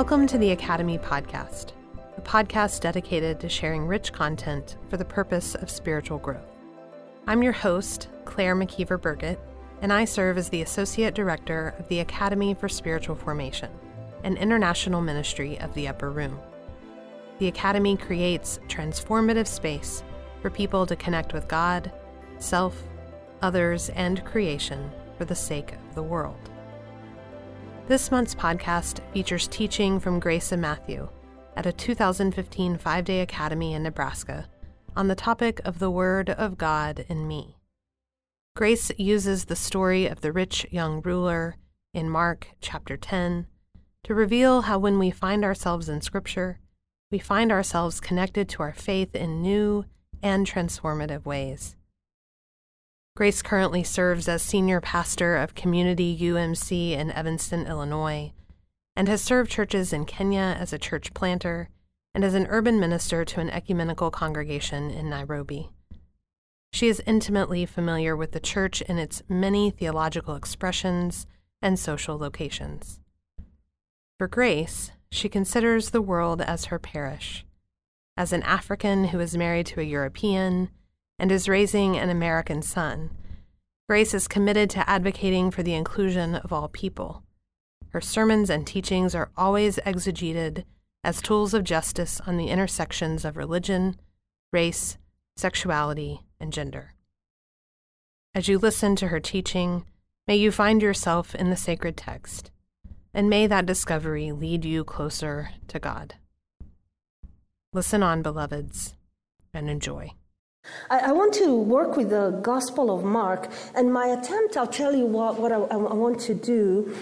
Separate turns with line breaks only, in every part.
Welcome to the Academy Podcast, a podcast dedicated to sharing rich content for the purpose of spiritual growth. I'm your host, Claire McKeever Burgett, and I serve as the Associate Director of the Academy for Spiritual Formation, an international ministry of the Upper Room. The Academy creates transformative space for people to connect with God, self, others, and creation for the sake of the world. This month's podcast features teaching from Grace and Matthew at a 2015 five day academy in Nebraska on the topic of the Word of God in me. Grace uses the story of the rich young ruler in Mark chapter 10 to reveal how when we find ourselves in Scripture, we find ourselves connected to our faith in new and transformative ways. Grace currently serves as senior pastor of Community UMC in Evanston, Illinois, and has served churches in Kenya as a church planter and as an urban minister to an ecumenical congregation in Nairobi. She is intimately familiar with the church in its many theological expressions and social locations. For Grace, she considers the world as her parish. As an African who is married to a European, and is raising an American son. Grace is committed to advocating for the inclusion of all people. Her sermons and teachings are always exegeted as tools of justice on the intersections of religion, race, sexuality, and gender. As you listen to her teaching, may you find yourself in the sacred text, and may that discovery lead you closer to God. Listen on, beloveds, and enjoy.
I, I, want to work with the Gospel of Mark, and my attempt, I'll tell you what, what I, I want to do.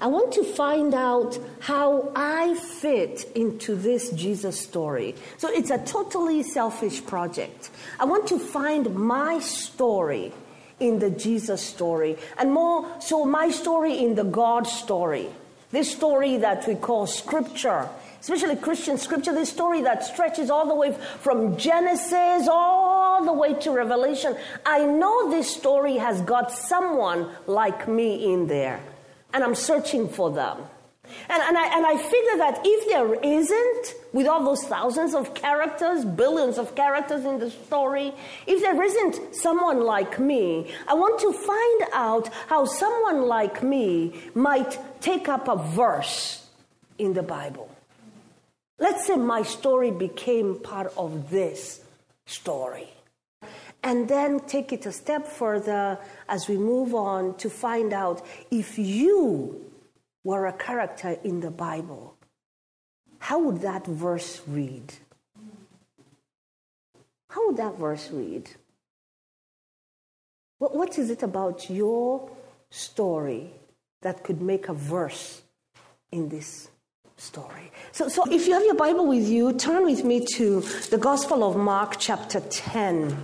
I want to find out how I fit into this Jesus story. So it's a totally selfish project. I want to find my story in the Jesus story, and more so, my story in the God story. This story that we call Scripture especially Christian scripture, this story that stretches all the way from Genesis all the way to Revelation. I know this story has got someone like me in there, and I'm searching for them. And, and, I, and I figure that if there isn't, with all those thousands of characters, billions of characters in the story, if there isn't someone like me, I want to find out how someone like me might take up a verse in the Bible. Let's say my story became part of this story. And then take it a step further as we move on to find out if you were a character in the Bible, how would that verse read? How would that verse read? What, what is it about your story that could make a verse in this story. So, so if you have your Bible with you, turn with me to the Gospel of Mark, chapter 10.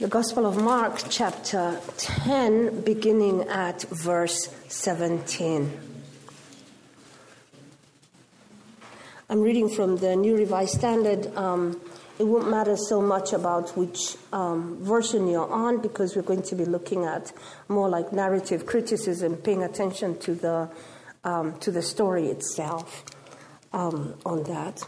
The Gospel of Mark, chapter 10, beginning at verse 17. I'm reading from the New Revised Standard. Um, it won't matter so much about which um, version you're on because we're going to be looking at more like narrative criticism, paying attention to the, um, to the story itself um, on that.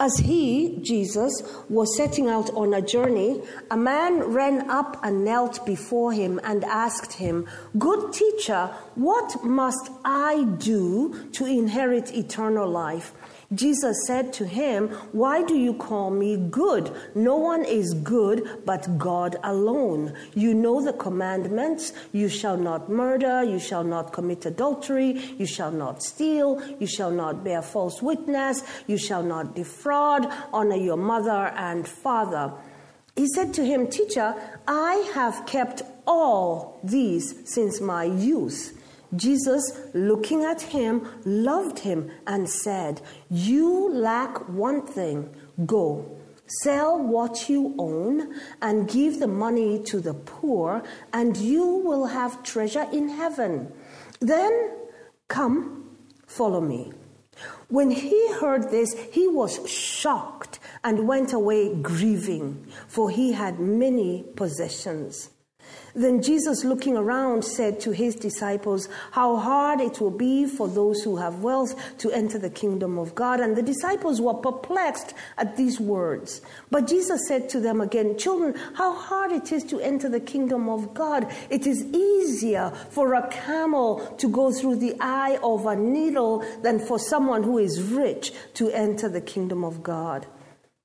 As he, Jesus, was setting out on a journey, a man ran up and knelt before him and asked him, Good teacher, what must I do to inherit eternal life? Jesus said to him, Why do you call me good? No one is good but God alone. You know the commandments you shall not murder, you shall not commit adultery, you shall not steal, you shall not bear false witness, you shall not defraud, honor your mother and father. He said to him, Teacher, I have kept all these since my youth. Jesus, looking at him, loved him and said, You lack one thing. Go, sell what you own and give the money to the poor, and you will have treasure in heaven. Then come, follow me. When he heard this, he was shocked and went away grieving, for he had many possessions. Then Jesus, looking around, said to his disciples, How hard it will be for those who have wealth to enter the kingdom of God. And the disciples were perplexed at these words. But Jesus said to them again, Children, how hard it is to enter the kingdom of God. It is easier for a camel to go through the eye of a needle than for someone who is rich to enter the kingdom of God.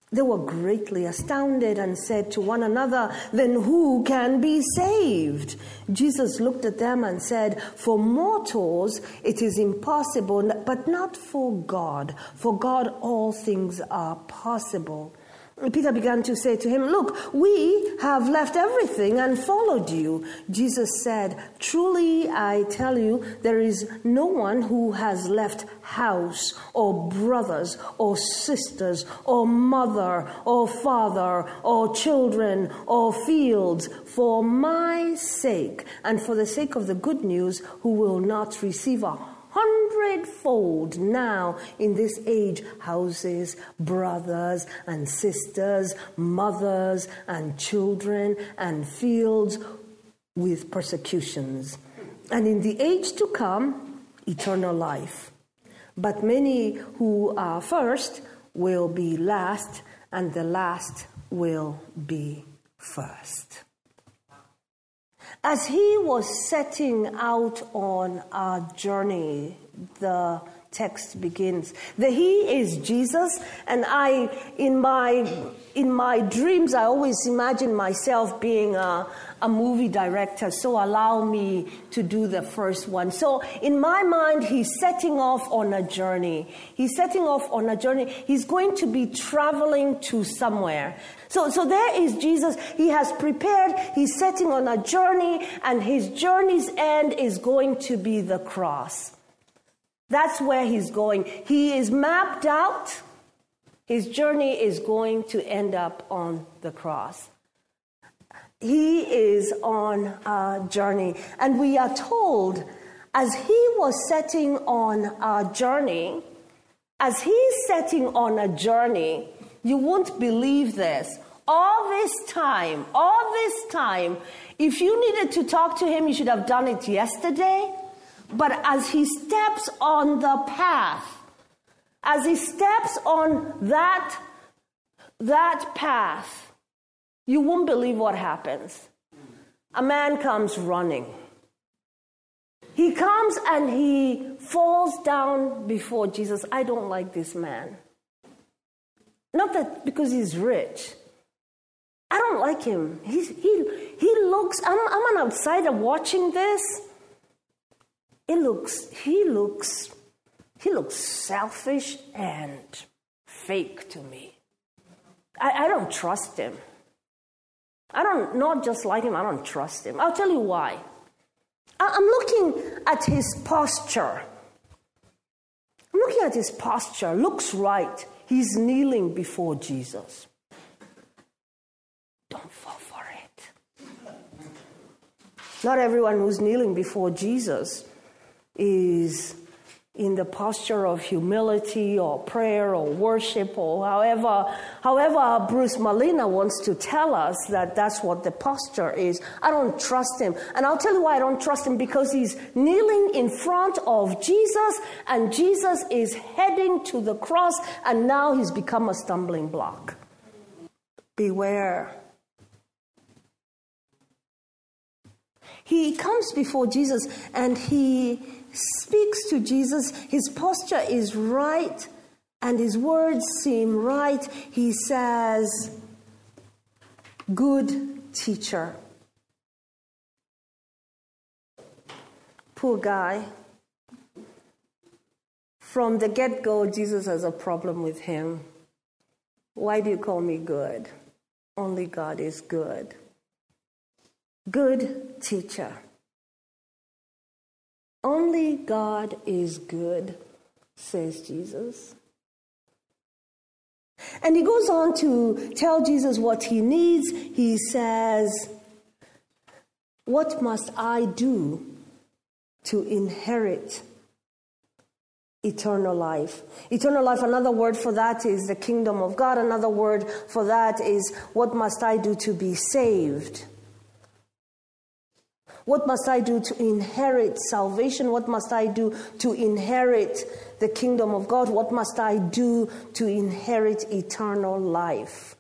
They were greatly astounded and said to one another, Then who can be saved? Jesus looked at them and said, For mortals it is impossible, but not for God. For God all things are possible. Peter began to say to him, Look, we have left everything and followed you. Jesus said, Truly I tell you, there is no one who has left house or brothers or sisters or mother or father or children or fields for my sake and for the sake of the good news who will not receive a hundredfold now in this age houses, brothers and sisters, mothers and children, and fields with persecutions. And in the age to come, eternal life. But many who are first will be last, and the last will be first. As he was setting out on a journey, the text begins. The he is Jesus, and I, in my in my dreams, I always imagine myself being a, a movie director, so allow me to do the first one. So, in my mind, he's setting off on a journey. He's setting off on a journey. He's going to be traveling to somewhere. So, so there is Jesus. He has prepared, he's setting on a journey, and his journey's end is going to be the cross. That's where he's going. He is mapped out. His journey is going to end up on the cross. He is on a journey. And we are told, as he was setting on a journey, as he's setting on a journey, you won't believe this. All this time, all this time, if you needed to talk to him, you should have done it yesterday. But as he steps on the path, as he steps on that, that path, you won't believe what happens. A man comes running. He comes and he falls down before Jesus. I don't like this man. Not that because he's rich. I don't like him. He's, he, he looks, I'm, I'm an outsider watching this. It looks, he looks, he looks selfish and fake to me. I, I don't trust him. I don't, not just like him, I don't trust him. I'll tell you why. I, I'm looking at his posture. I'm looking at his posture. Looks right. He's kneeling before Jesus. Don't fall for it. Not everyone who's kneeling before Jesus is in the posture of humility or prayer or worship or however however Bruce Malina wants to tell us that that's what the posture is. I don't trust him. And I'll tell you why I don't trust him because he's kneeling in front of Jesus and Jesus is heading to the cross and now he's become a stumbling block. Beware. He comes before Jesus and he speaks to Jesus. His posture is right and his words seem right. He says, Good teacher. Poor guy. From the get go, Jesus has a problem with him. Why do you call me good? Only God is good. Good teacher. Only God is good, says Jesus. And he goes on to tell Jesus what he needs. He says, What must I do to inherit eternal life? Eternal life, another word for that is the kingdom of God. Another word for that is, What must I do to be saved? What must I do to inherit salvation? What must I do to inherit the kingdom of God? What must I do to inherit eternal life?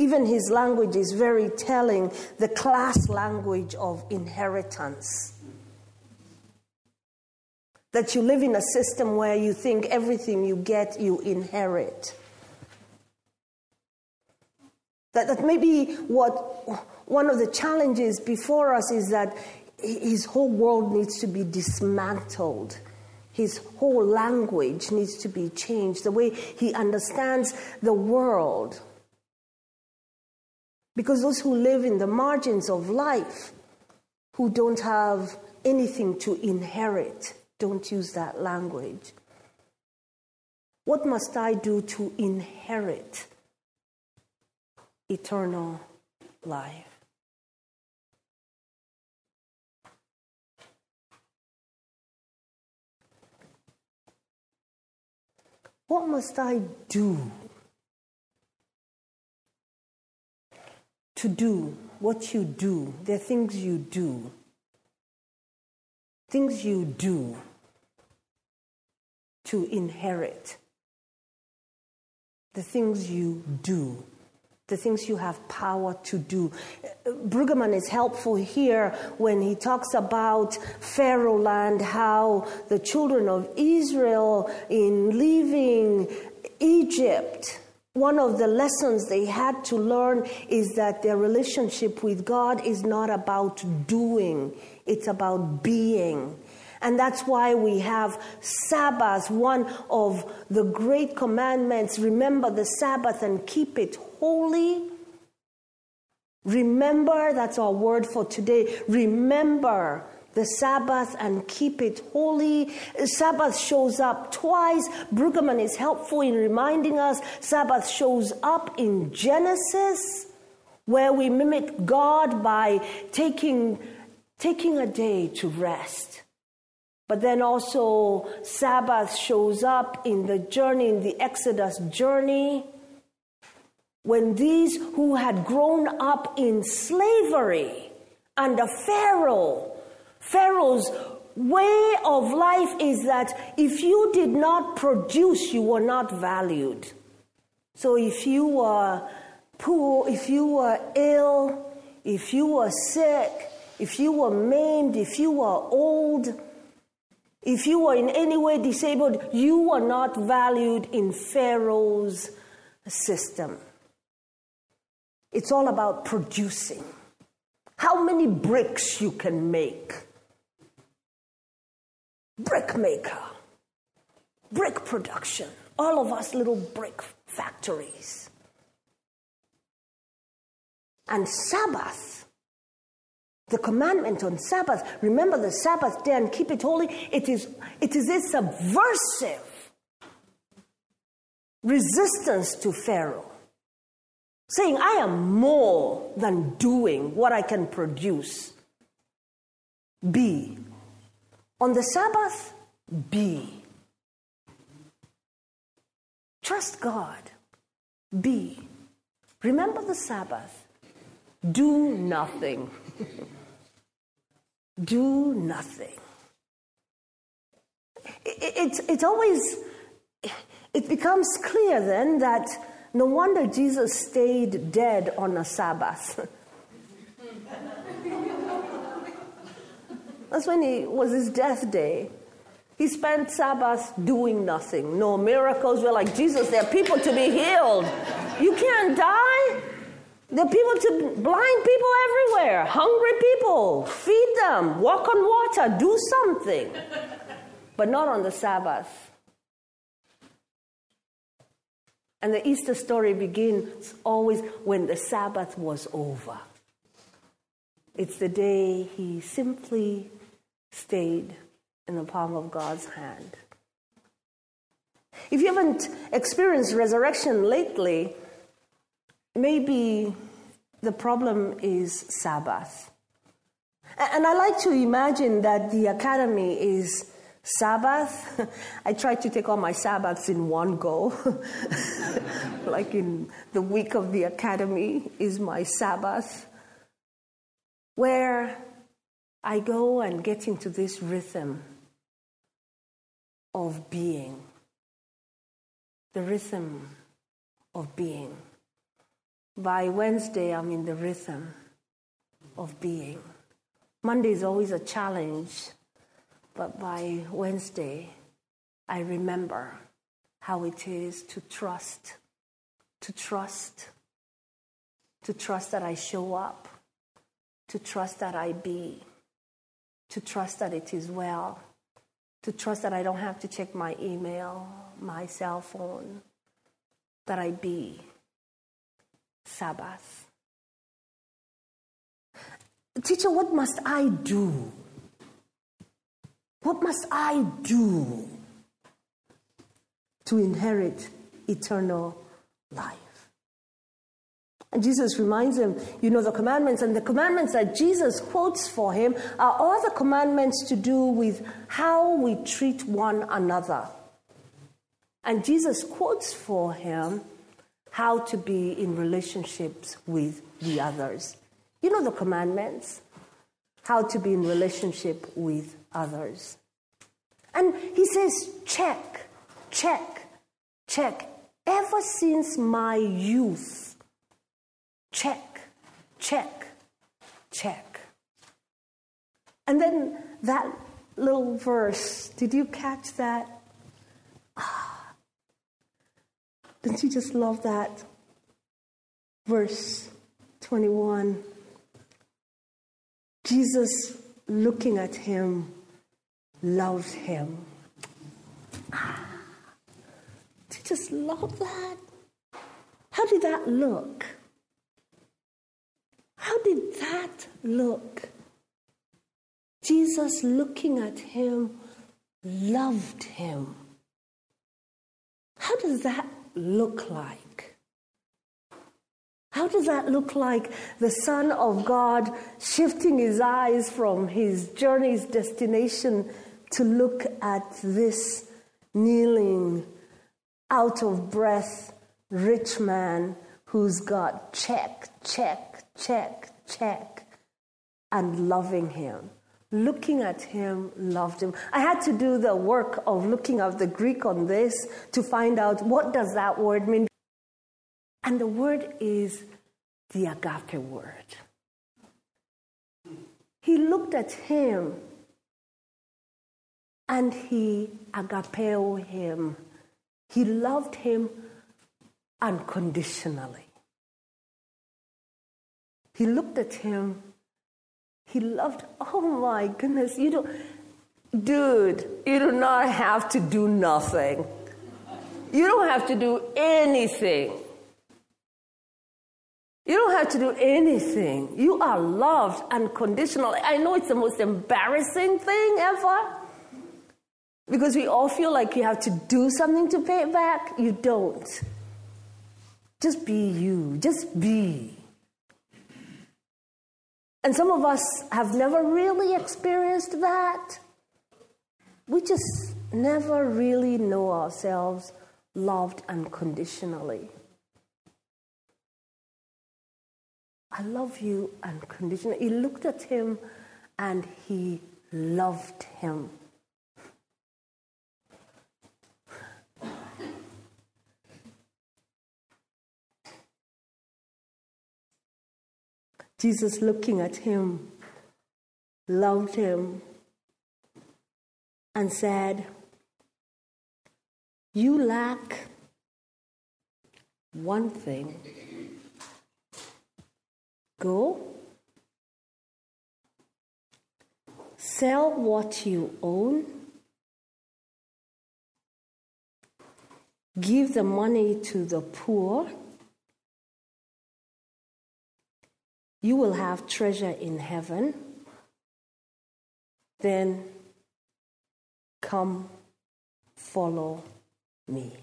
Even his language is very telling the class language of inheritance. That you live in a system where you think everything you get, you inherit. That, that maybe what one of the challenges before us is that his whole world needs to be dismantled. His whole language needs to be changed, the way he understands the world. Because those who live in the margins of life, who don't have anything to inherit, don't use that language. What must I do to inherit eternal life. What must I do to do what you do? There are things you do. Things you do to inherit. The things you do the things you have power to do. Uh, Brueggemann is helpful here when he talks about Pharaoh land, how the children of Israel, in leaving Egypt, one of the lessons they had to learn is that their relationship with God is not about doing, it's about being. And that's why we have Sabbath, one of the great commandments. Remember the Sabbath and keep it holy. Remember, that's our word for today. Remember the Sabbath and keep it holy. Sabbath shows up twice. Brueggemann is helpful in reminding us Sabbath shows up in Genesis, where we mimic God by taking, taking a day to rest. But then also, Sabbath shows up in the journey, in the Exodus journey, when these who had grown up in slavery under Pharaoh, Pharaoh's way of life is that if you did not produce, you were not valued. So if you were poor, if you were ill, if you were sick, if you were maimed, if you were old, if you were in any way disabled, you were not valued in Pharaoh's system. It's all about producing. How many bricks you can make. Brick maker, brick production, all of us little brick factories. And Sabbath the commandment on Sabbath, remember the Sabbath day and keep it holy, it is, it is a subversive resistance to Pharaoh. Saying, I am more than doing what I can produce. Be. On the Sabbath, be. Trust God. Be. Remember the Sabbath. Do nothing. do nothing. It's, it's always, it becomes clear then that no wonder Jesus stayed dead on a Sabbath. That's when he was his death day. He spent Sabbath doing nothing. No miracles. We're like, Jesus, there are people to be healed. You can't die. There are people to blind people everywhere, hungry people. Feed them, walk on water, do something. But not on the Sabbath. And the Easter story begins always when the Sabbath was over. It's the day he simply stayed in the palm of God's hand. If you haven't experienced resurrection lately, maybe the problem is Sabbath. And I like to imagine that the academy is Sabbath. I try to take all my Sabbaths in one go. like in the week of the academy is my Sabbath, where I go and get into this rhythm of being. The rhythm of being. By Wednesday, I'm in the rhythm of being. Monday is always a challenge, but by Wednesday, I remember how it is to trust, to trust, to trust that I show up, to trust that I be, to trust that it is well, to trust that I don't have to check my email, my cell phone, that I be. Sabbath. Teacher, what must I do? What must I do to inherit eternal life? And Jesus reminds him, you know, the commandments, and the commandments that Jesus quotes for him are all the commandments to do with how we treat one another. And Jesus quotes for him how to be in relationships with the others. You know the commandments, how to be in relationship with others. And he says, check, check, check. Ever since my youth, check, check, check. And then that little verse, did you catch that? Ah. Don't you just love that? Verse 21. Jesus, looking at him, loved him. Ah, do you just love that? How did that look? How did that look? Jesus, looking at him, loved him. How does that look like? How does that look like the Son of God shifting his eyes from his journey's destination to look at this kneeling, out of breath, rich man who's got check, check, check, check, and loving him? Looking at him, loved him. I had to do the work of looking up the Greek on this to find out what does that word mean. And the word is the agape word. He looked at him and he agapeo him. He loved him unconditionally. He looked at him. He loved, oh my goodness, you don't, dude, you do not have to do nothing. You don't have to do anything. You don't have to do anything. You are loved unconditionally. I know it's the most embarrassing thing ever because we all feel like you have to do something to pay it back. You don't. Just be you. Just be. And some of us have never really experienced that. We just never really know ourselves loved unconditionally. I love you unconditionally. He looked at him and he loved him. Jesus, looking at him, loved him and said, You lack one thing. Go, sell what you own, give the money to the poor. You will have treasure in heaven. Then come follow me.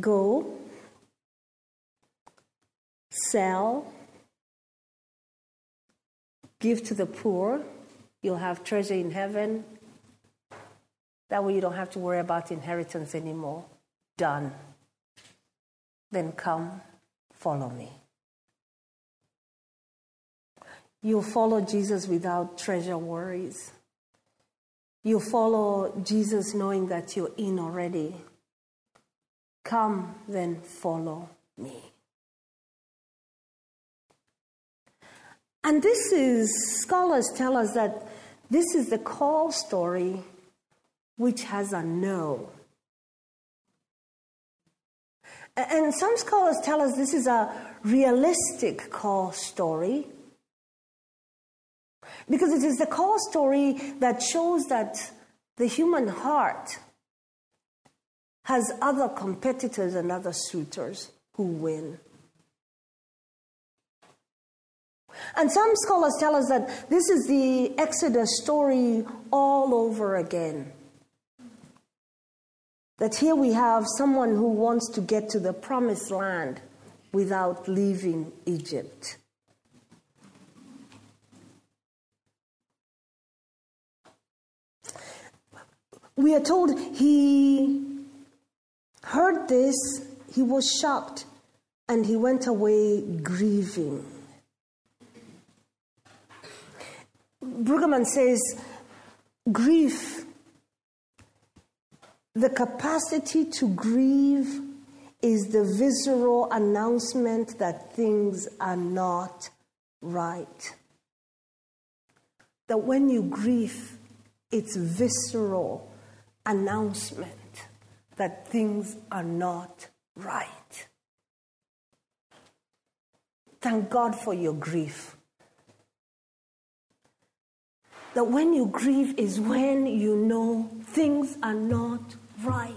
Go sell, give to the poor, you'll have treasure in heaven. That way you don't have to worry about inheritance anymore. Done. Then come, follow me. You'll follow Jesus without treasure worries. You follow Jesus knowing that you're in already. Come, then follow me. And this is, scholars tell us that this is the call story which has a no. And some scholars tell us this is a realistic call story because it is the call story that shows that the human heart has other competitors and other suitors who win. And some scholars tell us that this is the Exodus story all over again. That here we have someone who wants to get to the promised land without leaving Egypt. We are told he heard this, he was shocked, and he went away grieving. Brueggemann says, grief, the capacity to grieve is the visceral announcement that things are not right. That when you grieve, it's visceral announcement that things are not right. Thank God for your grief. That when you grieve is when you know things are not right.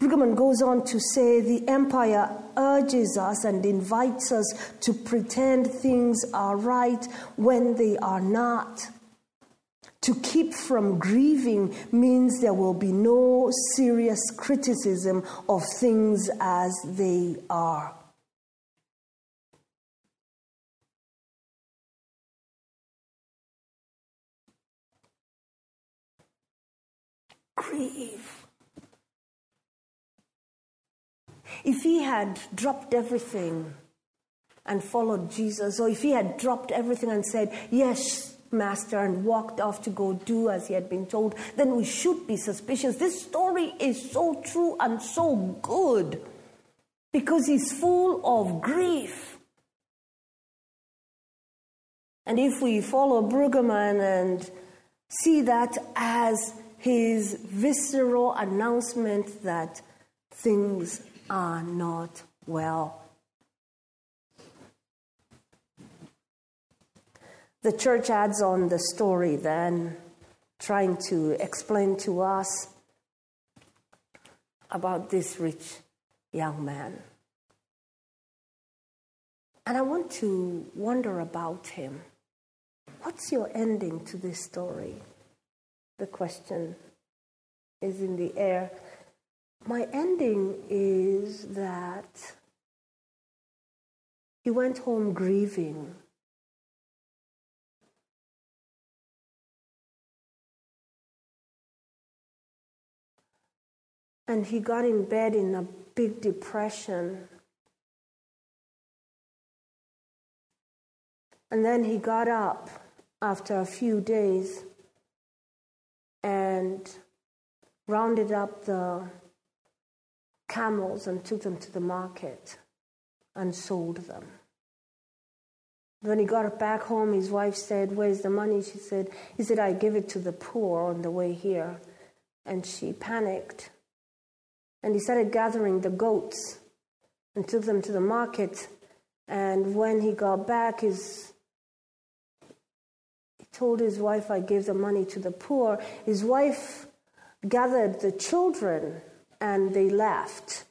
Brueggemann goes on to say the empire urges us and invites us to pretend things are right when they are not. To keep from grieving means there will be no serious criticism of things as they are. Grieve. If he had dropped everything and followed Jesus, or if he had dropped everything and said, Yes, Master, and walked off to go do as he had been told, then we should be suspicious. This story is so true and so good because he's full of grief. And if we follow Brueggemann and see that as his visceral announcement that things are not well. The church adds on the story then, trying to explain to us about this rich young man. And I want to wonder about him. What's your ending to this story? The question is in the air. My ending is that he went home grieving. And he got in bed in a big depression. And then he got up after a few days and rounded up the camels and took them to the market and sold them. When he got back home, his wife said, Where's the money? She said, He said, I give it to the poor on the way here. And she panicked. And he started gathering the goats and took them to the market. And when he got back, his, told his wife, I gave the money to the poor. His wife gathered the children and they left.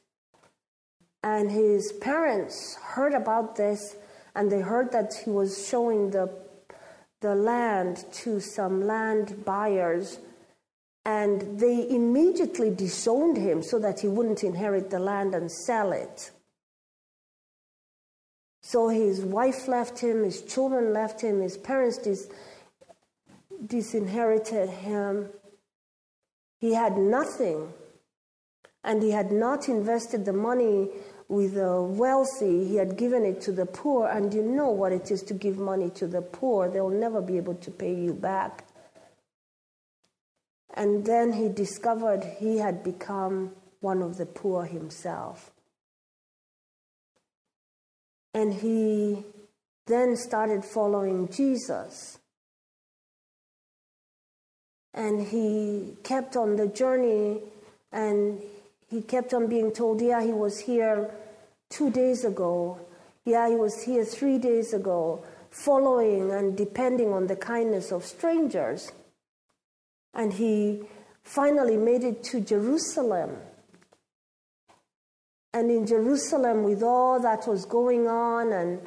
And his parents heard about this and they heard that he was showing the, the land to some land buyers. And they immediately disowned him so that he wouldn't inherit the land and sell it. So his wife left him, his children left him, his parents dis- disinherited him. He had nothing and he had not invested the money with the wealthy, he had given it to the poor, and you know what it is to give money to the poor. They'll never be able to pay you back. And then he discovered he had become one of the poor himself. And he then started following Jesus. And he kept on the journey and he kept on being told, Yeah, he was here two days ago. Yeah, he was here three days ago, following and depending on the kindness of strangers. And he finally made it to Jerusalem. And in Jerusalem, with all that was going on, and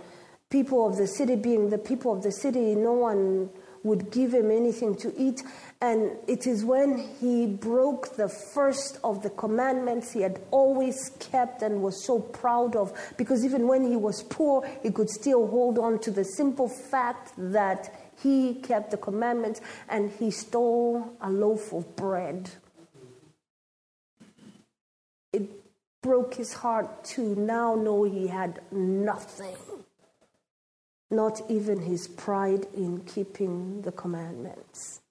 people of the city being the people of the city, no one would give him anything to eat. And it is when he broke the first of the commandments he had always kept and was so proud of, because even when he was poor, he could still hold on to the simple fact that he kept the commandments and he stole a loaf of bread. It broke his heart to now know he had nothing not even his pride in keeping the commandments.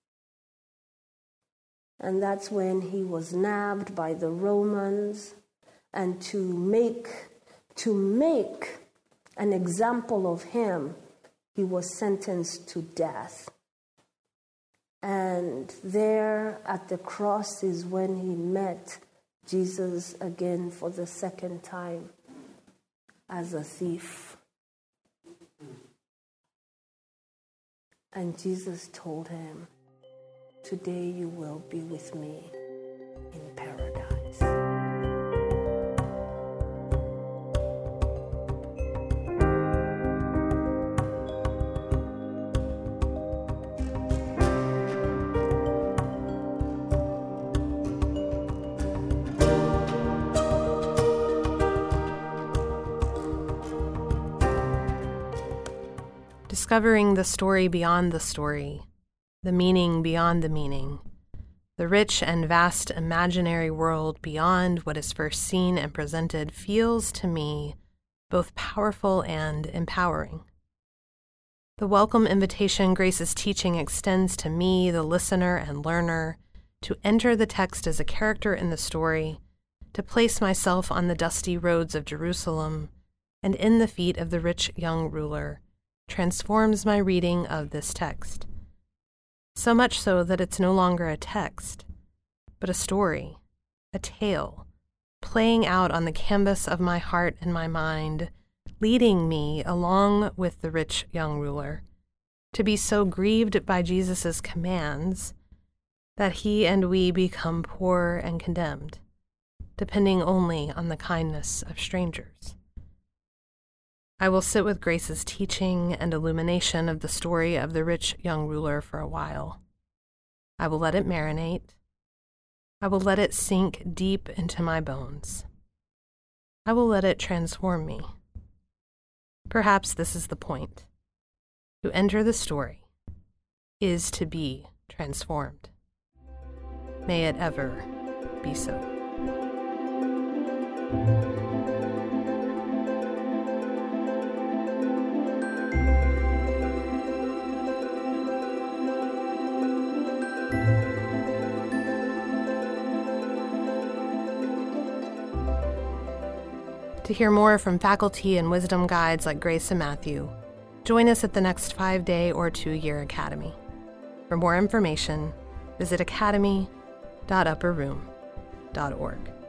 And that's when he was nabbed by the Romans and to make to make an example of him he was sentenced to death. And there at the cross is when he met Jesus again for the second time as a thief. And Jesus told him, Today you will be with me
discovering the story beyond the story, the meaning beyond the meaning, the rich and vast imaginary world beyond what is first seen and presented feels to me both powerful and empowering. The welcome invitation Grace's teaching extends to me, the listener and learner, to enter the text as a character in the story, to place myself on the dusty roads of Jerusalem and in the feet of the rich young ruler transforms my reading of this text. So much so that it's no longer a text, but a story, a tale, playing out on the canvas of my heart and my mind, leading me along with the rich young ruler to be so grieved by Jesus' commands that he and we become poor and condemned, depending only on the kindness of strangers. I will sit with Grace's teaching and illumination of the story of the rich young ruler for a while. I will let it marinate. I will let it sink deep into my bones. I will let it transform me. Perhaps this is the point. To enter the story is to be transformed. May it ever be so. To hear more from faculty and wisdom guides like Grace and Matthew, join us at the next five day or two year academy. For more information, visit academy.upperroom.org.